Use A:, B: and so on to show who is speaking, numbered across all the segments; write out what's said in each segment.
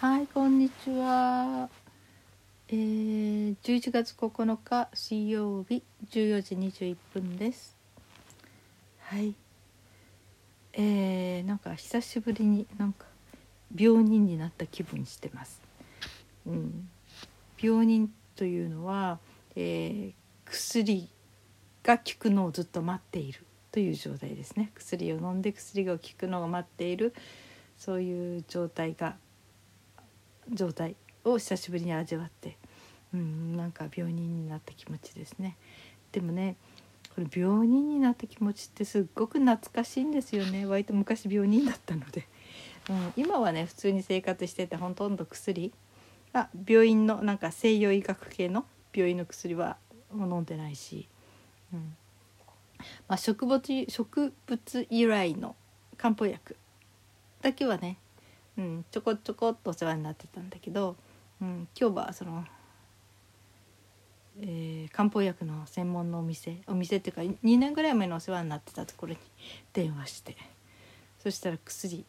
A: はい、こんにちは。えー、11月9日水曜日14時21分です。はい。えー、なんか久しぶりになんか病人になった気分してます。うん、病人というのは、えー、薬が効くのをずっと待っているという状態ですね。薬を飲んで薬が効くのを待っているそういう状態が状態を久しぶりに味わって、うん、なんか病人になった気持ちですね。でもねこれ病人になった気持ちってすっごく懐かしいんですよね。割と昔病人だったので、うん、今はね普通に生活しててほとんど薬。あ病院のなんか西洋医学系の病院の薬はもう飲んでないし、うん。まあ、植物植物由来の漢方薬だけはねうん、ちょこちょこっとお世話になってたんだけど、うん、今日はその、えー漢方薬の専門のお店お店っていうか2年ぐらい前のお世話になってたところに電話してそしたら薬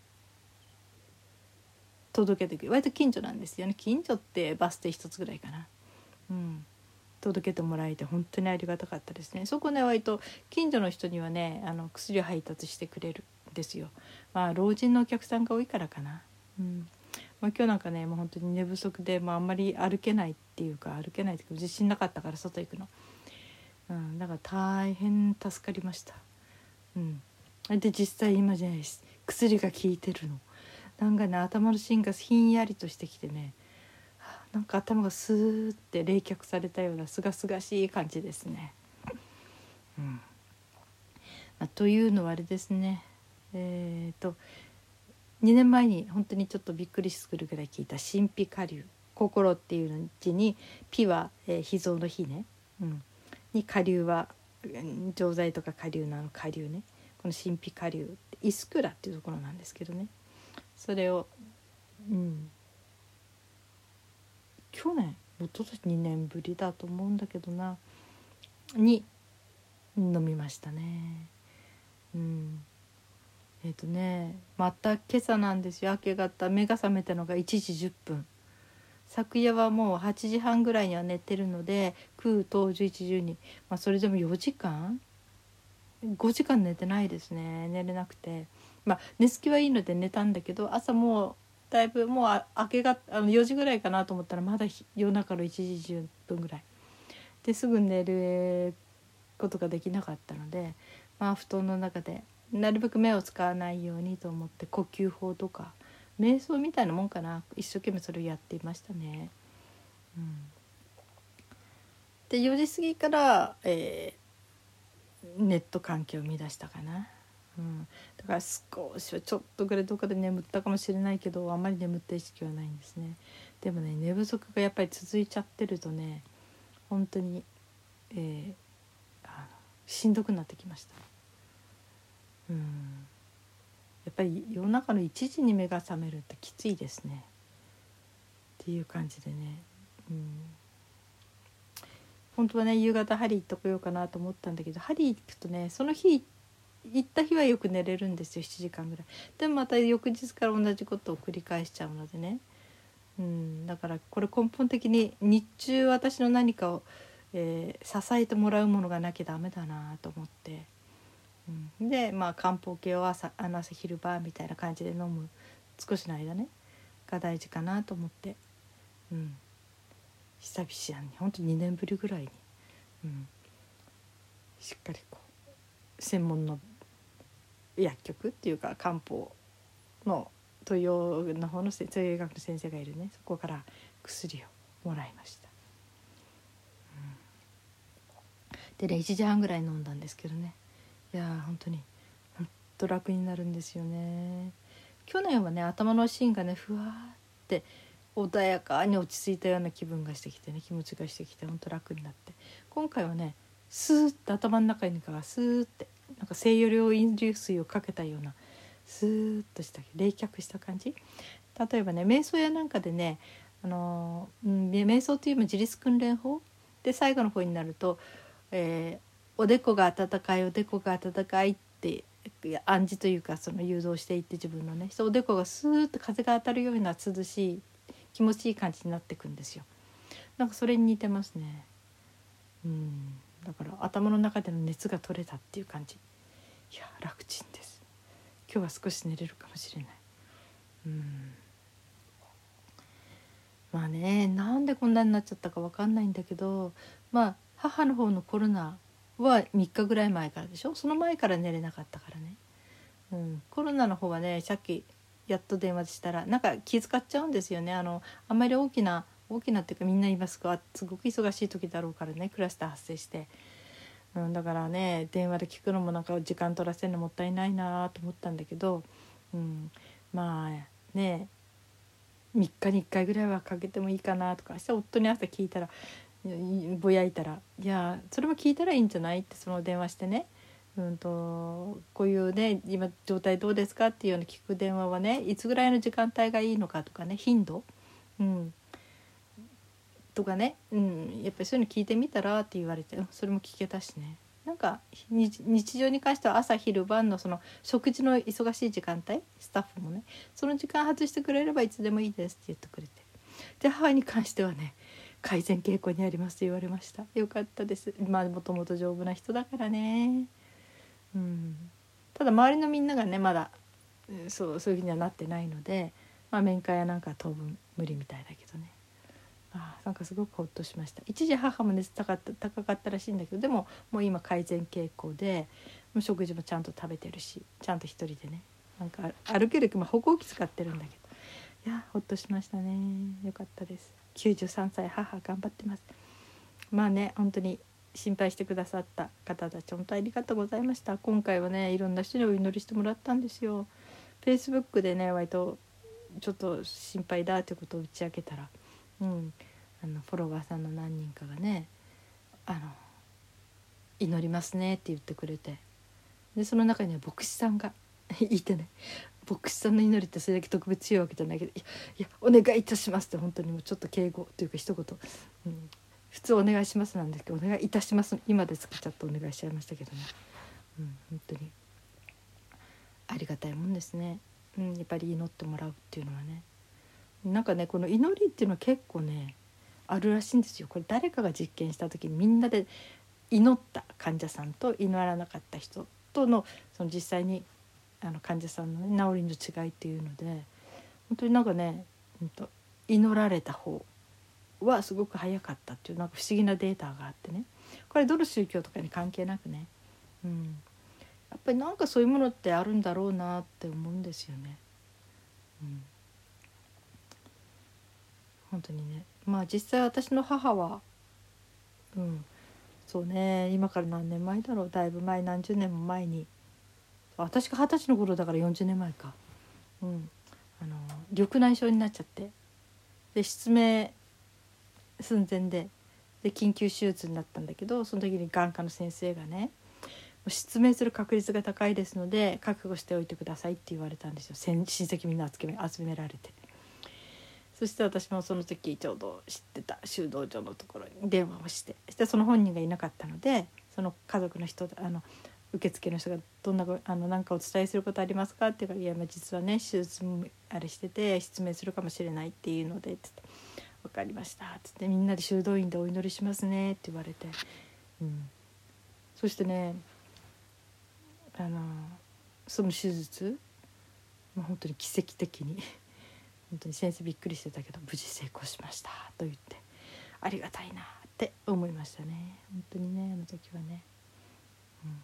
A: 届けてくれ割と近所なんですよね。近所ってバス停一つぐらいかな。うん届けてもらえて本当にありがたかったですね。そこね割と近所の人にはねあの薬を配達してくれるんですよ。まあ老人のお客さんが多いからかな。うん。まあ、今日なんかねもう本当に寝不足で、まあ、あんまり歩けないっていうか歩けないっていうか自信なかったから外行くの、うん、だから大変助かりました、うん、で実際今じゃないです薬が効いてるの。なんかね頭の芯がひんやりとしてきてね。なんか頭がスーって冷却されたようなすがすがしい感じですね。うん。まあ、というのはあれですね。えっ、と2年前に本当にちょっとびっくりするぐらい聞いた「神秘下流」「心」っていう字に「ピ」は、えー、秘蔵の「秘ね」うん、に「下流は」錠剤とか下流のあの下流ね。この神秘下流イスクラっていうところなんですけどね。それを、うん、去年一昨年2年ぶりだと思うんだけどな。に飲みましたね。うん。えっ、とねまた今朝なんですよ。明け方目が覚めたのが1時10分。昨夜はもう8時半ぐらいには寝てるので空当11時に、まあ、それでも4時間？5時間寝てないですね。寝れなくて。まあ寝つきはいいので寝たんだけど朝もうだいぶもう明けがあの4時ぐらいかなと思ったらまだ夜中の1時10分ぐらい。ですぐ寝ることができなかったのでまあ布団の中でなるべく目を使わないようにと思って呼吸法とか瞑想みたいなもんかな一生懸命それをやっていましたね。うん、で4時過ぎから、えーネット環境を見出したかな。うん、だから少しはちょっとぐらいどっかで眠ったかもしれないけどあんまり眠った意識はないんですね。でもね寝不足がやっぱり続いちゃってるとね本当に、えーあのしんどくなってきました。やっぱり夜中の1時に目が覚めるってきついですね。っていう感じでね、うん、本当はね夕方針行っとこようかなと思ったんだけど針行くとねその日行った日はよく寝れるんですよ7時間ぐらい。でもまた翌日から同じことを繰り返しちゃうのでね、うん、だからこれ根本的に日中私の何かを、えー支えてもらうものがなきゃダメだなと思って。うん、でまあ漢方系を朝あの朝昼晩みたいな感じで飲む少しの間ねが大事かなと思って、うん、久々に本当に2年ぶりぐらいに、うん、しっかりこう専門の薬局っていうか漢方の東洋の方のせ東洋医学の先生がいるねそこから薬をもらいました。うん、でね1時半ぐらい飲んだんですけどね。いや本当に。本当楽になるんですよね。去年はね頭の芯がねふわって穏やかに落ち着いたような気分がしてきてね気持ちがしてきて本当楽になって。今回はねスーッて頭の中にからスーッてなんか西洋料飲流水をかけたようなスーッとした冷却した感じ。例えばね瞑想やなんかでねあの、うん、瞑想というのは自律訓練法で最後の方になると、えーおでこが温かいおでこが温かいって暗示というかその誘導していって自分のねそうおでこがスーッと風が当たるような涼しい気持ちいい感じになってくんですよ。なんかそれに似てますね。うん。だから頭の中での熱が取れたっていう感じ。いや楽ちんです。今日は少し寝れるかもしれない。うん。まあねなんでこんなになっちゃったか分かんないんだけどまあ母の方のコロナは3日ぐらい前からでしょ？その前から寝れなかったからね、うん、コロナの方はねさっきやっと電話したらなんか気遣っちゃうんですよね。あのあんまり大きな大きなっていうかみんな言いますかすごく忙しい時だろうからねクラスター発生して、うん、だからね電話で聞くのもなんか時間取らせるのもったいないなと思ったんだけど、うん、まあね3日に1回ぐらいはかけてもいいかなとか明日夫に朝聞いたらぼやいたら「いやそれも聞いたらいいんじゃない?」ってその電話してね。うんとこういうね今状態どうですかっていうような聞く電話はねいつぐらいの時間帯がいいのかとかね頻度、うん、とかね、うん、やっぱりそういうの聞いてみたらって言われてそれも聞けたしね。なんか日常に関しては朝昼晩のその食事の忙しい時間帯スタッフもねその時間外してくれればいつでもいいですって言ってくれて。で母に関してはね改善傾向にありますと言われました。よかったです。まあもともと丈夫な人だからね。うん、ただ周りのみんながねまだそうそういうふうにはなってないので、まあ、面会はなんか当分無理みたいだけどね。あなんかすごくほっとしました。一時母も熱高かった高かったらしいんだけどでももう今改善傾向でもう食事もちゃんと食べてるしちゃんと一人でね。なんか歩けるまあ歩行器使ってるんだけど。いやほっとしましたね。よかったです。93歳母頑張ってます。まあね本当に心配してくださった方たち本当ありがとうございました。今回はねいろんな人にお祈りしてもらったんですよ。Facebook でね割とちょっと心配だということを打ち明けたらうんあのフォロワーさんの何人かがねあの祈りますねって言ってくれて。でその中には牧師さんが 言いてね。牧師さんの祈りってそれだけ特別強いわけじゃないけど「いやいやお願いいたします」って本当にもうちょっと敬語というか一言、うん、普通お願いしますなんですけどお願いいたします。今で作っちゃってお願いしちゃいましたけどね、うん、本当に。ありがたいもんですね、うん、やっぱり祈ってもらうっていうのはね。なんかねこの祈りっていうのは結構ねあるらしいんですよ。これ誰かが実験した時にみんなで祈った患者さんと祈らなかった人とのその実際にあの患者さんの、ね、治りの違いっていうので本当になんかね、うん、と祈られた方はすごく早かったっていうなんか不思議なデータがあってね。これどの宗教とかに関係なくね、うん、やっぱりなんかそういうものってあるんだろうなって思うんですよね。うん、本当にね。まあ実際私の母はうん。そうね。今から何年前だろう。だいぶ前何十年も前に私が二十歳の頃だから40年前か、うん、あの緑内障になっちゃって。で失明寸前でで緊急手術になったんだけどその時に眼科の先生がね失明する確率が高いですので覚悟しておいてくださいって言われたんですよ。親戚みんな集め集められて。そして私もその時ちょうど知ってた修道場のところに電話をして。そしてその本人がいなかったのでその家族の人あの受付の人が「どんなあのなんかお伝えすることありますか?」って言うから「いや実はね手術もあれしてて失明するかもしれないっていうので」って言って。分かりました」っつって「みんなで修道院でお祈りしますね」って言われて、うん、そしてねあのその手術もう本当に奇跡的に本当に先生びっくりしてたけど無事成功しましたと言ってありがたいなって思いましたね本当にねあの時はね。うん、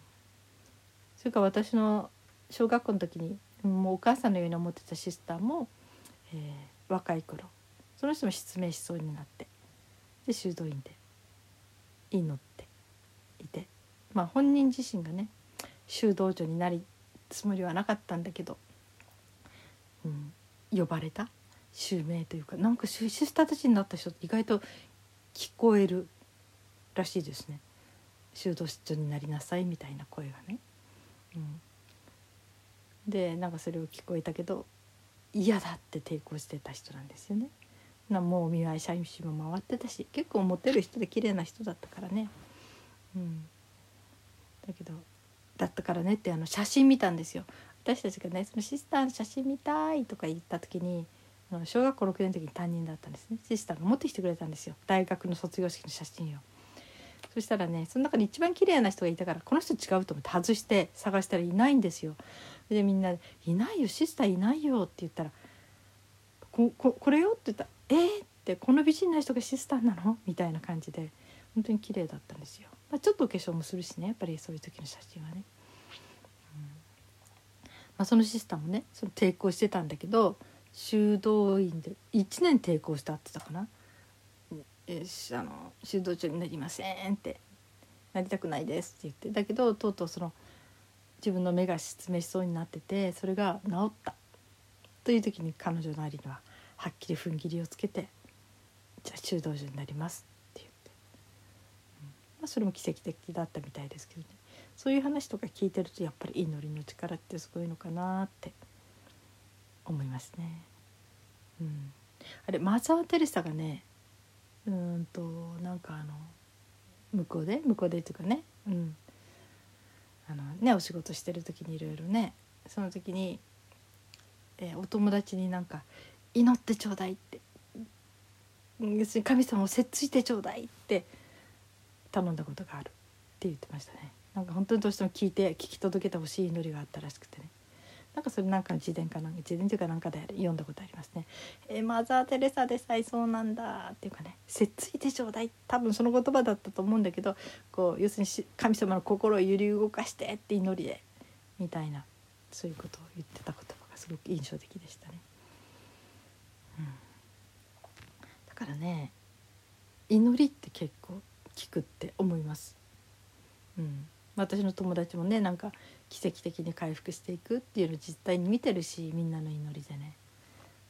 A: それから私の小学校の時にもうお母さんのように思ってたシスターも、えー、若い頃その人も失明しそうになってで修道院で祈っていてまあ本人自身がね修道女になりつもりはなかったんだけど、うん、呼ばれた襲名というかなんかシスターたちになった人って意外と聞こえるらしいですね修道女になりなさいみたいな声がね。うん、でなんかそれを聞こえたけど嫌だって抵抗してた人なんですよね。なもうお見舞い社員も回ってたし結構モテる人で綺麗な人だったからね。うん。だけどだったからねってあの写真見たんですよ。私たちがねそのシスターの写真見たいとか言った時に小学校6年の時に担任だったんですね。シスターが持ってきてくれたんですよ。大学の卒業式の写真を。そしたらねその中に一番綺麗な人がいたからこの人違うと思って外して探したらいないんですよ。でみんな「いないよシスターいないよ」って言ったら「こここれよ」って言ったら「えー、ってこの美人な人がシスターなの?」みたいな感じで本当に綺麗だったんですよ。まあ、ちょっとお化粧もするしねやっぱりそういう時の写真はね。うんまあ、そのシスターもねその抵抗してたんだけど修道院で1年抵抗したってたかな。えあの修道長になりませんってなりたくないですって言ってだけどとうとうその自分の目が失明しそうになっててそれが治ったという時に彼女なりにははっきり踏ん切りをつけてじゃあ修道女になりますって言って、うん。まあ、それも奇跡的だったみたいですけどね。そういう話とか聞いてるとやっぱり祈りの力ってすごいのかなって思いますね。うん、あれマザー・テレサがねうんとなんかあの向こうで？向こうでっていうかね。うん。あのねお仕事してる時にいろいろね。その時に、えー、お友達になんか「祈ってちょうだい」って。要するに神様をせっついてちょうだいって。頼んだことがあるって言ってましたね。なんか本当にどうしても聞いて聞き届けてほしい祈りがあったらしくてね。なんかそれなんかの自伝かなんか自伝というかなんかで読んだことありますね。えー、マザー・テレサでさえそうなんだっていうかね「せっついてちょうだい」多分その言葉だったと思うんだけどこう要するに神様の心を揺り動かしてって祈りでみたいなそういうことを言ってた言葉がすごく印象的でしたね。うん、だからね祈りって結構効くって思います。うん、私の友達もねなんか奇跡的に回復していくっていうのを実際に見てるしみんなの祈りでね。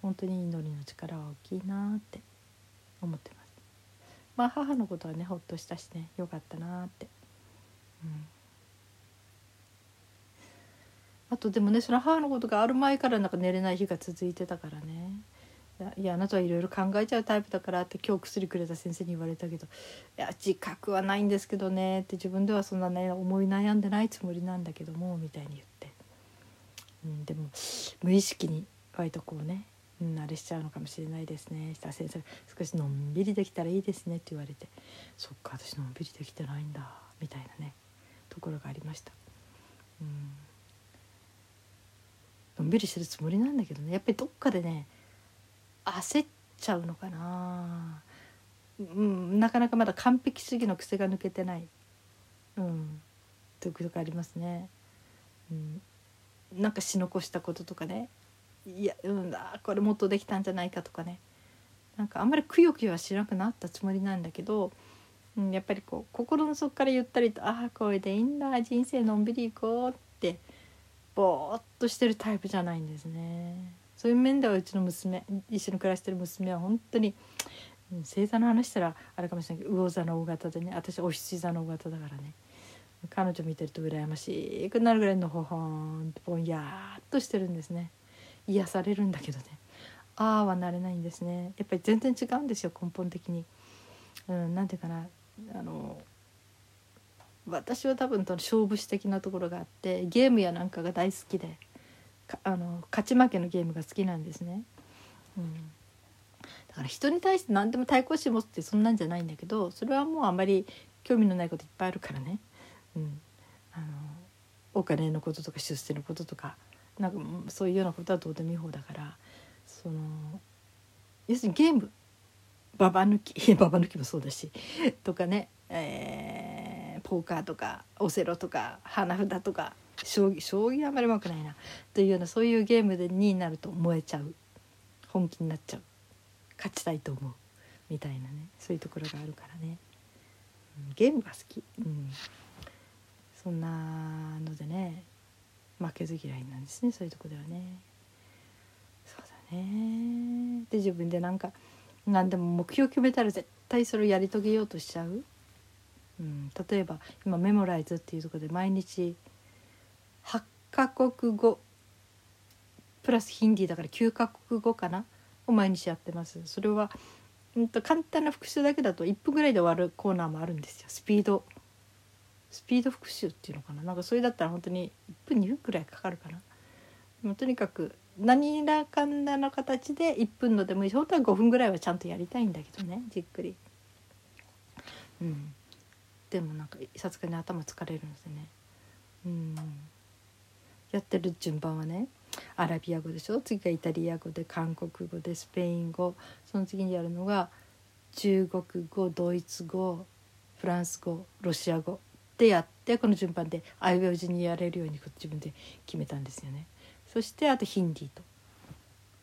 A: 本当に祈りの力は大きいなって思ってます。まあ母のことはねほっとしたしね。よかったなって、うん、あとでもねその母のことがある前からなんか寝れない日が続いてたからね。いやあなたはいろいろ考えちゃうタイプだからって今日薬くれた先生に言われたけどいや自覚はないんですけどねって自分ではそんなね思い悩んでないつもりなんだけどもみたいに言って、うん、でも無意識に割とこうね、うん、あれしちゃうのかもしれないですね。した先生少しのんびりできたらいいですねって言われてそっか私のんびりできてないんだみたいなねところがありました。うん。のんびりしてるつもりなんだけどね。やっぱりどっかでね焦っちゃうのかな、うん、なかなかまだ完璧主義の癖が抜けてない、うん、ということがありますね。うん、なんかし残したこととかね。いやうんだこれもっとできたんじゃないかとかね。なんかあんまりくよくよはしなくなったつもりなんだけど、うん、やっぱりこう心の底からゆったりと「ああこれでいいんだ。人生のんびりいこう」ってぼーっとしてるタイプじゃないんですね。そういう面ではうちの娘一緒に暮らしてる娘は本当に星座の話したらあれかもしれないけど魚座の大型でね私お羊座の大型だからね。彼女見てると羨ましくなるぐらいのほほんとぼんやっとしてるんですね。癒されるんだけどね。ああはなれないんですね。やっぱり全然違うんですよ根本的に。うん、なていうかな。あの私は多分と勝負師的なところがあってゲームやなんかが大好きで。あの勝ち負けのゲームが好きなんですね。うん、だから人に対して何でも対抗心持つってそんなんじゃないんだけどそれはもうあんまり興味のないこといっぱいあるからね、うん、あのお金のこととか出世のこととかなんかそういうようなことはどうでもいい方だからその要するにゲームババ抜き ババ抜きもそうだしとかね、えー、ポーカーとかオセロとか花札とか将棋将棋あんまりうまくないな。というようなそういうゲームで2位になると燃えちゃう。本気になっちゃう。勝ちたいと思う。みたいなね。そういうところがあるからね、うん、ゲームが好き、うん、そんなのでね。負けず嫌いなんですね。そういうとこではね。そうだね。で自分でなんか何でも目標決めたら絶対それをやり遂げようとしちゃう、うん、例えば今メモライズっていうとこで毎日8カ国語。プラスヒンディーだから9カ国語かな。を毎日やってます。それは、うんと、簡単な復習だけだと1分ぐらいで終わるコーナーもあるんですよ。スピード。スピード復習っていうのかな。なんかそれだったら本当に1分2分くらいかかるかな。もうとにかく何らかんらの形で1分のでもいいし本当は5分ぐらいはちゃんとやりたいんだけどね。じっくり。うん。でもなんかさすがに頭疲れるんですね。うん。やってる順番はねアラビア語でしょ？次がイタリア語で韓国語でスペイン語。その次にやるのが中国語ドイツ語フランス語ロシア語でやってこの順番で相いう順にやれるように自分で決めたんですよね。そしてあとヒンディーと。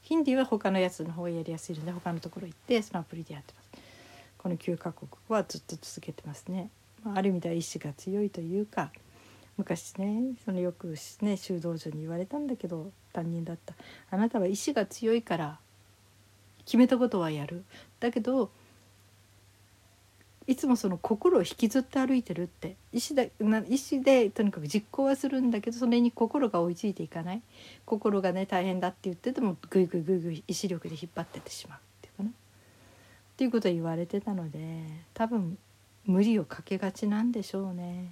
A: ヒンディーは他のやつの方がやりやすいので他のところ行ってそのアプリでやってます。この9カ国はずっと続けてますね、まあ、ある意味では意志が強いというか昔ねそのよくね修道女に言われたんだけど担任だった。あなたは意志が強いから決めたことはやる。だけどいつもその心を引きずって歩いてるって意思で意思でとにかく実行はするんだけどそれに心が追いついていかない。心がね大変だって言っててもぐいぐいぐいぐい意志力で引っ張ってってしまうっていうかな。っていうことは言われてたので多分無理をかけがちなんでしょうね。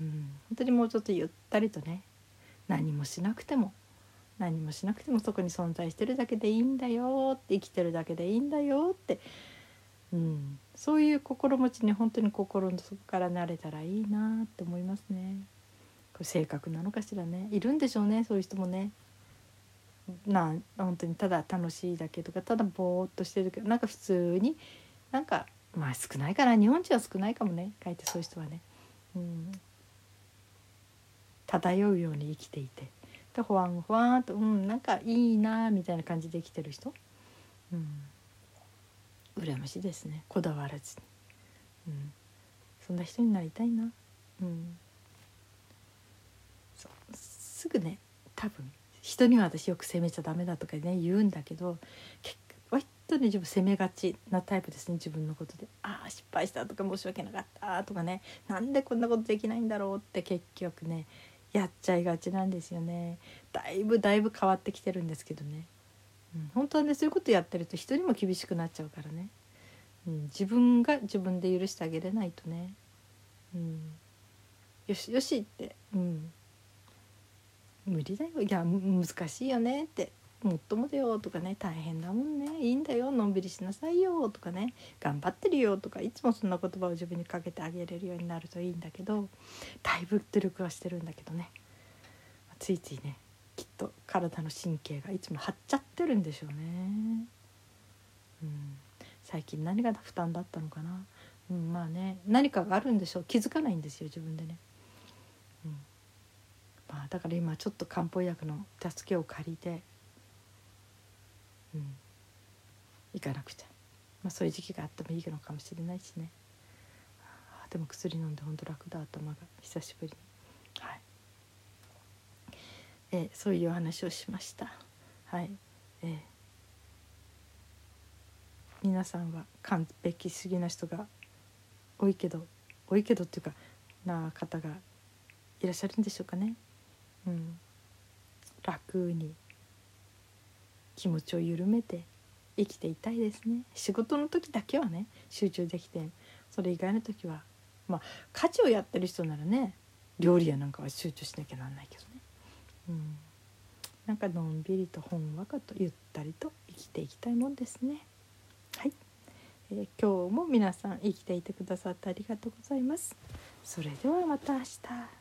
A: うん、本当にもうちょっとゆったりとね何もしなくても何もしなくてもそこに存在してるだけでいいんだよって生きてるだけでいいんだよってうん、そういう心持ちに本当に心の底からなれたらいいなって思いますね。これ性格なのかしらねいるんでしょうねそういう人もね。な本当にただ楽しいだけとかただぼーっとしてるけどなんか普通になんかまあ少ないから日本人は少ないかもね書いてそういう人はね。うん、漂うように生きていて。でほわんほわんとうんなんかいいなみたいな感じで生きてる人？うん。羨ましいですね。こだわらずに、うん、そんな人になりたいな、うん、すぐね多分人には私よく責めちゃダメだとかね言うんだけど結構割とね自分責めがちなタイプですね自分のことで「ああ失敗した」とか「申し訳なかった」とかね「なんでこんなことできないんだろう」って結局ねやっちゃいがちなんですよね。だいぶだいぶ変わってきてるんですけどね。うん、本当はねそういうことやってると人にも厳しくなっちゃうからね、うん、自分が自分で許してあげれないとね、うん、よしよしって、うん、無理だよ。いや難しいよねって。もっともだよとかね大変だもんね。いいんだよのんびりしなさいよとかね。頑張ってるよとかいつもそんな言葉を自分にかけてあげれるようになるといいんだけどだいぶ努力はしてるんだけどね。ついついねきっと体の神経がいつも張っちゃってるんでしょうね。うん、最近何が負担だったのかな、うん、まあね何かがあるんでしょう。気づかないんですよ自分でね。うん。まあ、だから今ちょっと漢方薬の助けを借りて、うん、行かなくちゃ、まあ、そういう時期があってもいいのかもしれないしね。でも薬飲んで本当楽だ頭が久しぶりに。はいえー、そういうお話をしました。はい、えー、皆さんは完璧すぎな人が多いけど多いけどっていうかな方がいらっしゃるんでしょうかね。うん、楽に気持ちを緩めて生きていたいですね仕事の時だけはね集中できてそれ以外の時はまあ家事をやってる人ならね料理やなんかは集中しなきゃなんないけどねうん、なんかのんびりとほんわかとゆったりと生きていきたいもんですね。はい、えー、今日も皆さん生きていてくださってありがとうございます。それではまた明日。